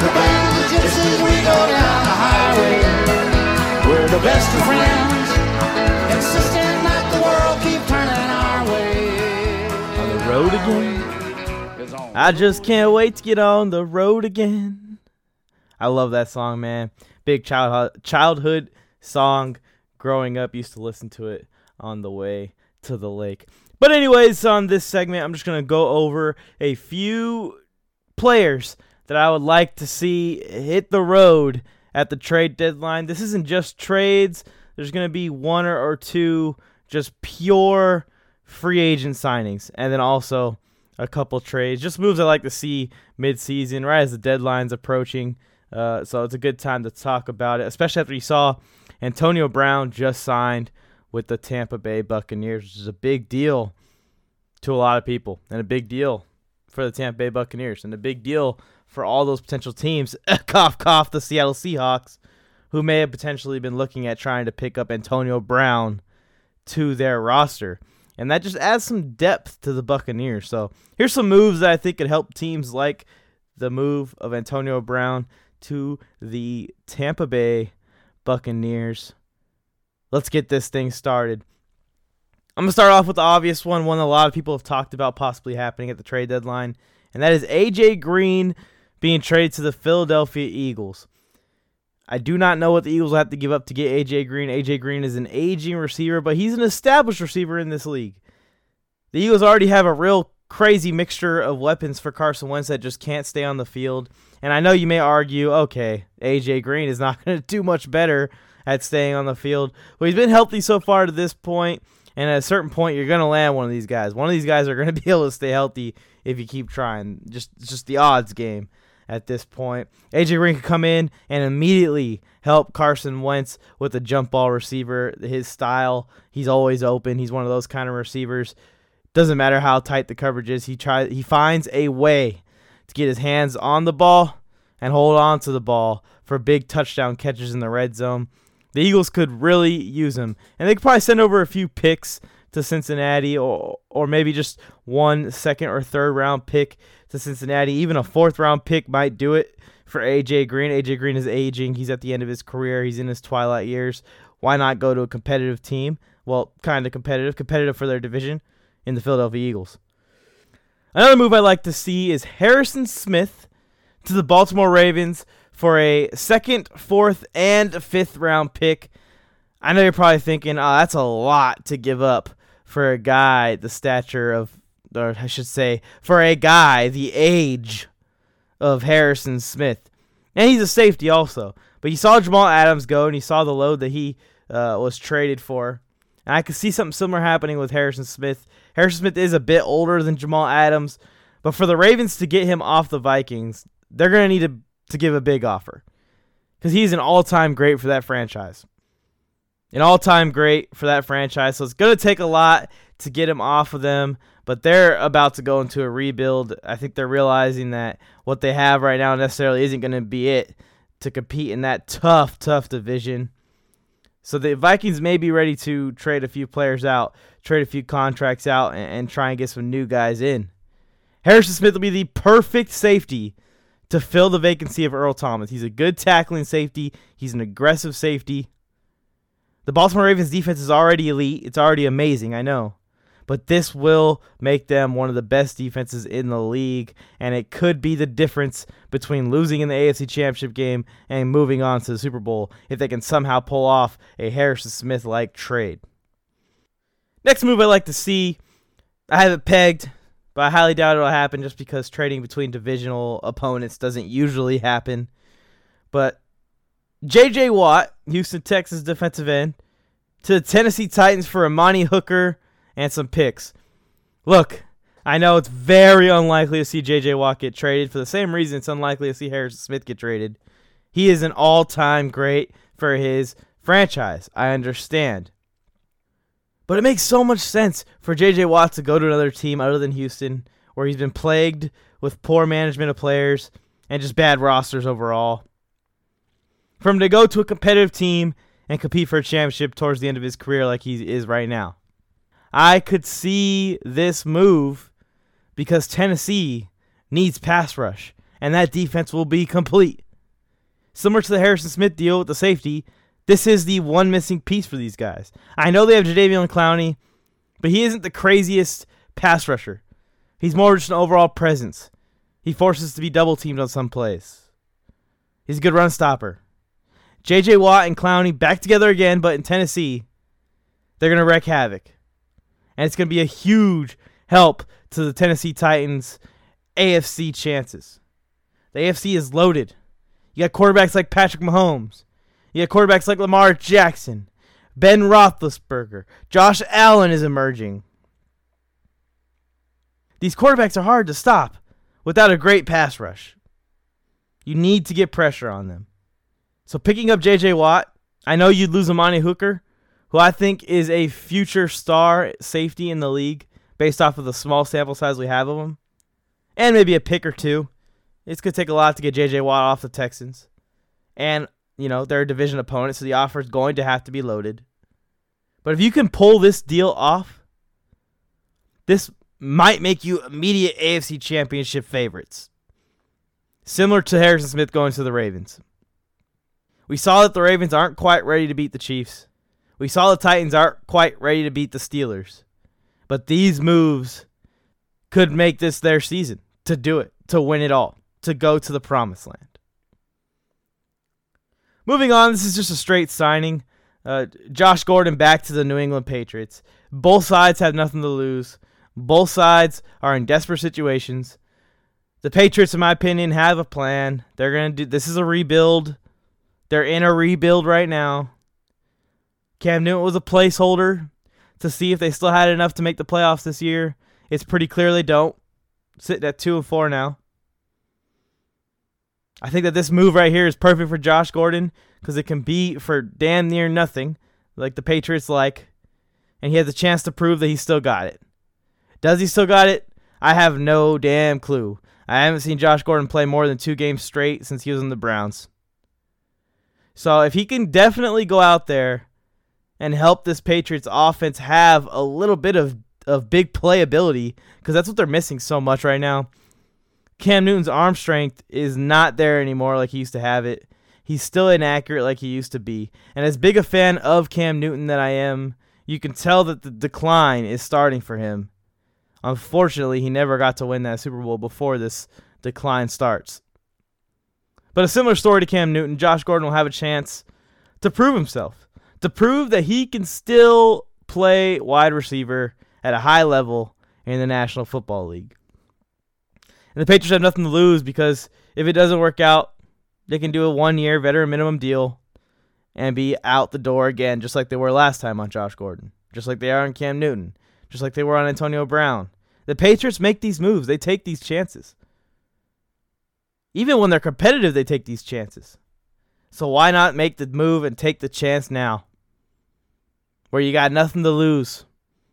Like band of gypsies, we go down the highway. We're the best of friends, insisting that the world keep turning our way. On the road again. I just can't wait to get on the road again. I love that song, man. Big childhood childhood song. Growing up, used to listen to it on the way to the lake. But anyways, on this segment, I'm just gonna go over a few players that I would like to see hit the road at the trade deadline. This isn't just trades. There's gonna be one or, or two just pure free agent signings, and then also a couple trades, just moves I like to see mid-season, right as the deadline's approaching. Uh, so it's a good time to talk about it, especially after you saw Antonio Brown just signed with the Tampa Bay Buccaneers, which is a big deal to a lot of people, and a big deal for the Tampa Bay Buccaneers, and a big deal for all those potential teams. cough, cough, the Seattle Seahawks, who may have potentially been looking at trying to pick up Antonio Brown to their roster. And that just adds some depth to the Buccaneers. So here's some moves that I think could help teams like the move of Antonio Brown to the Tampa Bay Buccaneers. Let's get this thing started. I'm going to start off with the obvious one, one a lot of people have talked about possibly happening at the trade deadline, and that is AJ Green being traded to the Philadelphia Eagles. I do not know what the Eagles have to give up to get AJ Green. AJ Green is an aging receiver, but he's an established receiver in this league. The Eagles already have a real crazy mixture of weapons for Carson Wentz that just can't stay on the field. And I know you may argue, okay, AJ Green is not going to do much better at staying on the field. Well, he's been healthy so far to this point, and at a certain point, you're going to land one of these guys. One of these guys are going to be able to stay healthy if you keep trying. Just, it's just the odds game at this point. AJ Green could come in and immediately help Carson Wentz with a jump ball receiver. His style, he's always open. He's one of those kind of receivers. Doesn't matter how tight the coverage is. He tries. He finds a way to get his hands on the ball and hold on to the ball for big touchdown catches in the red zone. The Eagles could really use him, and they could probably send over a few picks to Cincinnati, or or maybe just one second or third round pick to Cincinnati. Even a fourth round pick might do it for AJ Green. AJ Green is aging. He's at the end of his career. He's in his twilight years. Why not go to a competitive team? Well, kind of competitive, competitive for their division in the Philadelphia Eagles. Another move I like to see is Harrison Smith to the Baltimore Ravens for a second, fourth, and fifth round pick. I know you're probably thinking, oh, that's a lot to give up for a guy the stature of, or I should say, for a guy the age of Harrison Smith. And he's a safety also. But you saw Jamal Adams go, and you saw the load that he uh, was traded for. And I could see something similar happening with Harrison Smith. Harrison Smith is a bit older than Jamal Adams, but for the Ravens to get him off the Vikings, they're going to need to, to give a big offer because he's an all time great for that franchise. An all time great for that franchise. So it's going to take a lot to get him off of them, but they're about to go into a rebuild. I think they're realizing that what they have right now necessarily isn't going to be it to compete in that tough, tough division. So the Vikings may be ready to trade a few players out, trade a few contracts out, and, and try and get some new guys in. Harrison Smith will be the perfect safety to fill the vacancy of Earl Thomas. He's a good tackling safety. He's an aggressive safety. The Baltimore Ravens defense is already elite. It's already amazing, I know but this will make them one of the best defenses in the league, and it could be the difference between losing in the AFC Championship game and moving on to the Super Bowl if they can somehow pull off a Harrison Smith like trade. Next move I like to see, I have it pegged, but I highly doubt it'll happen just because trading between divisional opponents doesn't usually happen. But J.J. Watt, Houston Texas defensive end, to the Tennessee Titans for Amani Hooker and some picks. Look, I know it's very unlikely to see J.J. Watt get traded for the same reason it's unlikely to see Harrison Smith get traded. He is an all time great for his franchise. I understand. But it makes so much sense for J.J. Watt to go to another team other than Houston, where he's been plagued with poor management of players and just bad rosters overall. For him to go to a competitive team and compete for a championship towards the end of his career like he is right now. I could see this move because Tennessee needs pass rush, and that defense will be complete. Similar to the Harrison Smith deal with the safety, this is the one missing piece for these guys. I know they have Jadeveon Clowney, but he isn't the craziest pass rusher. He's more just an overall presence. He forces to be double teamed on some plays. He's a good run stopper. J.J. Watt and Clowney back together again, but in Tennessee, they're to wreak havoc and it's to be a huge help to the Tennessee Titans' AFC chances. The AFC is loaded. You got quarterbacks like Patrick Mahomes. You got quarterbacks like Lamar Jackson, Ben Roethlisberger, Josh Allen is emerging. These quarterbacks are hard to stop without a great pass rush. You need to get pressure on them. So picking up J.J. Watt, I know you'd lose Amani Hooker, who I think is a future star safety in the league based off of the small sample size we have of him, and maybe a pick or two. It's going to take a lot to get J.J. Watt off the Texans. And, you know, they're a division opponent, so the offer is going to have to be loaded. But if you can pull this deal off, this might make you immediate AFC championship favorites. Similar to Harrison Smith going to the Ravens. We saw that the Ravens aren't quite ready to beat the Chiefs. We saw the Titans aren't quite ready to beat the Steelers. But these moves could make this their season to do it, to win it all, to go to the promised land. Moving on, this is just a straight signing. Uh, Josh Gordon back to the New England Patriots. Both sides have nothing to lose. Both sides are in desperate situations. The Patriots, in my opinion, have a plan. They're gonna do. This is a rebuild. They're in a rebuild right now. Cam Newton was a placeholder to see if they still had enough to make the playoffs this year. It's pretty clear they don't. Sitting at two and four now. I think that this move right here is perfect for Josh Gordon because it can be for damn near nothing, like the Patriots like, and he has a chance to prove that he still got it. Does he still got it? I have no damn clue. I haven't seen Josh Gordon play more than two games straight since he was in the Browns. So if he can definitely go out there and help this Patriots offense have a little bit of, of big playability, because that's what they're missing so much right now. Cam Newton's arm strength is not there anymore like he used to have it. He's still inaccurate like he used to be. And as big a fan of Cam Newton that I am, you can tell that the decline is starting for him. Unfortunately, he never got to win that Super Bowl before this decline starts. But a similar story to Cam Newton, Josh Gordon will have a chance to prove himself, to prove that he can still play wide receiver at a high level in the National Football League. And the Patriots have nothing to lose because if it doesn't work out, they can do a one year veteran minimum deal and be out the door again, just like they were last time on Josh Gordon, just like they are on Cam Newton, just like they were on Antonio Brown. The Patriots make these moves, they take these chances. Even when they're competitive, they take these chances. So why not make the move and take the chance now? Where you got nothing to lose.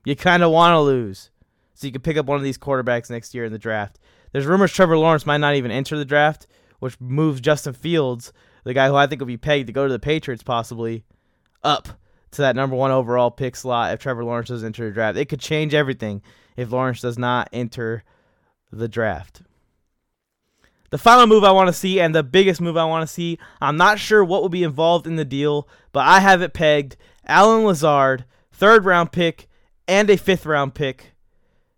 You kind of want to lose. So you can pick up one of these quarterbacks next year in the draft. There's rumors Trevor Lawrence might not even enter the draft, which moves Justin Fields, the guy who I think will be pegged to go to the Patriots possibly, up to that number one overall pick slot if Trevor Lawrence does enter the draft. It could change everything if Lawrence does not enter the draft. The final move I want to see and the biggest move I want to see, I'm not sure what will be involved in the deal, but I have it pegged Allen Lazard, third round pick, and a fifth round pick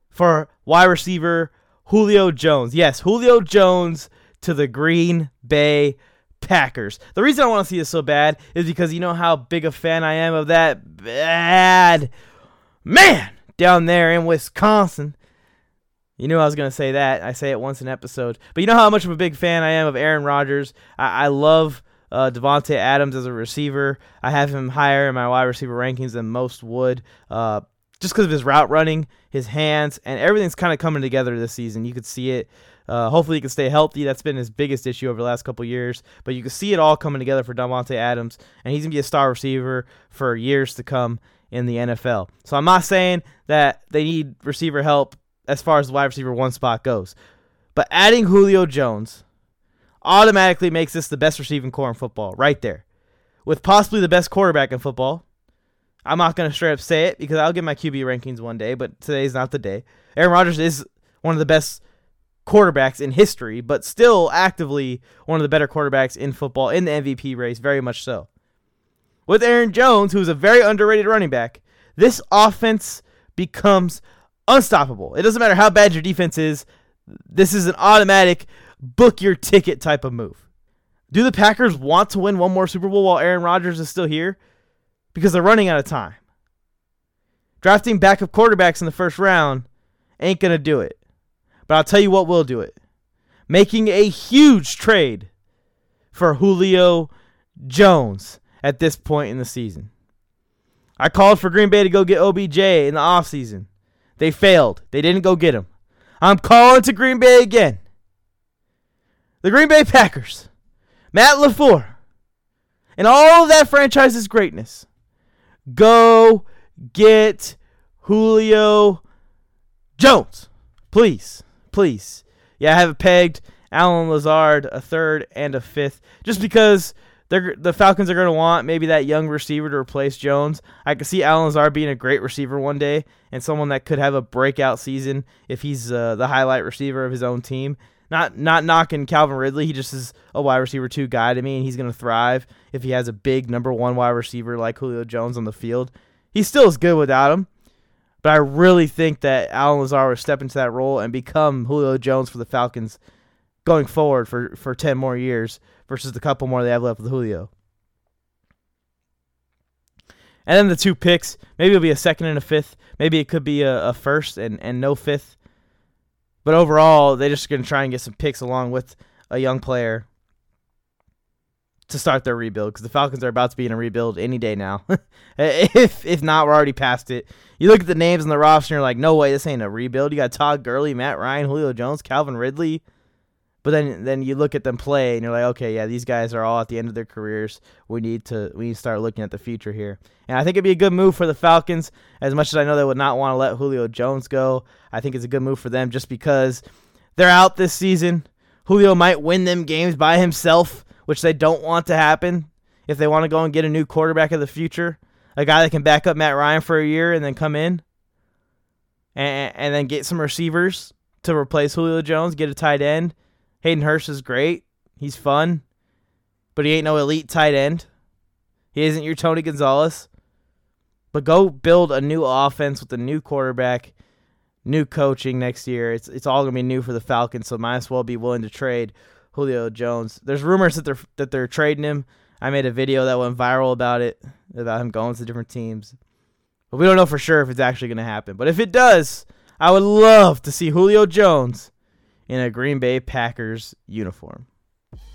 for wide receiver Julio Jones. Yes, Julio Jones to the Green Bay Packers. The reason I want to see this so bad is because you know how big a fan I am of that bad man down there in Wisconsin. You knew I was going to say that. I say it once an episode. But you know how much of a big fan I am of Aaron Rodgers. I, I love uh, Davante Adams as a receiver. I have him higher in my wide receiver rankings than most would. Uh, just because of his route running, his hands, and everything's kind of coming together this season. You could see it. Uh, hopefully, he can stay healthy. That's been his biggest issue over the last couple years. But you can see it all coming together for Davante Adams, and he's gonna be a star receiver for years to come in the NFL. So I'm not saying that they need receiver help as far as the wide receiver one spot goes, but adding Julio Jones automatically makes this the best receiving corps in football, right there, with possibly the best quarterback in football. I'm not going to straight up say it because I'll get my QB rankings one day, but today's not the day. Aaron Rodgers is one of the best quarterbacks in history, but still actively one of the better quarterbacks in football in the MVP race, very much so. With Aaron Jones, who's a very underrated running back, this offense becomes unstoppable. It doesn't matter how bad your defense is, this is an automatic book your ticket type of move. Do the Packers want to win one more Super Bowl while Aaron Rodgers is still here? because they're running out of time. Drafting backup quarterbacks in the first round ain't going to do it. But I'll tell you what will do it. Making a huge trade for Julio Jones at this point in the season. I called for Green Bay to go get OBJ in the offseason. They failed. They didn't go get him. I'm calling to Green Bay again. The Green Bay Packers, Matt LaFleur, and all of that franchise's greatness Go get Julio Jones. Please. Please. Yeah, I have it pegged. Allen Lazard, a third and a fifth. Just because they're, the Falcons are going to want maybe that young receiver to replace Jones. I could see Allen Lazard being a great receiver one day and someone that could have a breakout season if he's uh, the highlight receiver of his own team. Not not knocking Calvin Ridley. He just is a wide receiver two guy to me, and he's going to thrive if he has a big number one wide receiver like Julio Jones on the field. He still is good without him, but I really think that Allen Lazard will step into that role and become Julio Jones for the Falcons going forward for, for 10 more years versus the couple more they have left with Julio. And then the two picks, maybe it'll be a second and a fifth. Maybe it could be a, a first and, and no fifth. But overall, they're just going to try and get some picks along with a young player to start their rebuild because the Falcons are about to be in a rebuild any day now. if if not, we're already past it. You look at the names on the roster and you're like, no way, this ain't a rebuild. You got Todd Gurley, Matt Ryan, Julio Jones, Calvin Ridley. But then then you look at them play and you're like, okay, yeah, these guys are all at the end of their careers. We need to we need to start looking at the future here. And I think it'd be a good move for the Falcons. As much as I know they would not want to let Julio Jones go, I think it's a good move for them just because they're out this season. Julio might win them games by himself, which they don't want to happen. If they want to go and get a new quarterback of the future, a guy that can back up Matt Ryan for a year and then come in and, and then get some receivers to replace Julio Jones, get a tight end. Hayden Hurst is great. He's fun, but he ain't no elite tight end. He isn't your Tony Gonzalez. But go build a new offense with a new quarterback, new coaching next year. It's it's all gonna be new for the Falcons, so might as well be willing to trade Julio Jones. There's rumors that they're that they're trading him. I made a video that went viral about it, about him going to different teams. But we don't know for sure if it's actually gonna happen. But if it does, I would love to see Julio Jones in a Green Bay Packers uniform.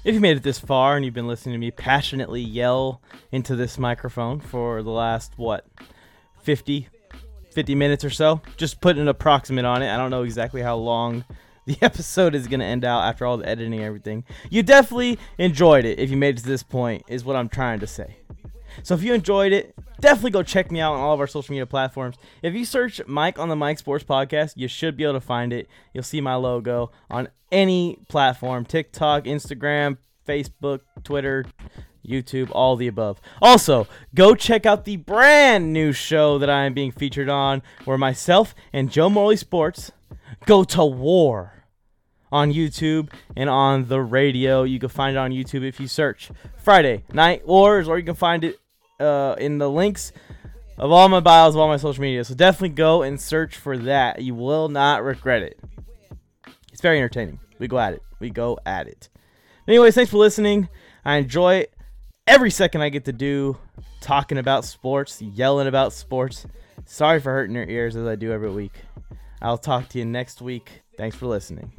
If you made it this far and you've been listening to me passionately yell into this microphone for the last, what, 50, 50 minutes or so, just put an approximate on it. I don't know exactly how long the episode is going to end out after all the editing and everything. You definitely enjoyed it if you made it to this point, is what I'm trying to say. So if you enjoyed it, definitely go check me out on all of our social media platforms. If you search Mike on the Mike Sports Podcast, you should be able to find it. You'll see my logo on any platform TikTok, Instagram, Facebook, Twitter, YouTube, all the above. Also, go check out the brand new show that I am being featured on, where myself and Joe Morley Sports go to war on YouTube and on the radio. You can find it on YouTube if you search Friday Night Wars, or you can find it uh, in the links of all my bios of all my social media. So definitely go and search for that. You will not regret it. It's very entertaining. We go at it. We go at it. Anyways, thanks for listening. I enjoy every second I get to do talking about sports, yelling about sports. Sorry for hurting your ears as I do every week. I'll talk to you next week. Thanks for listening.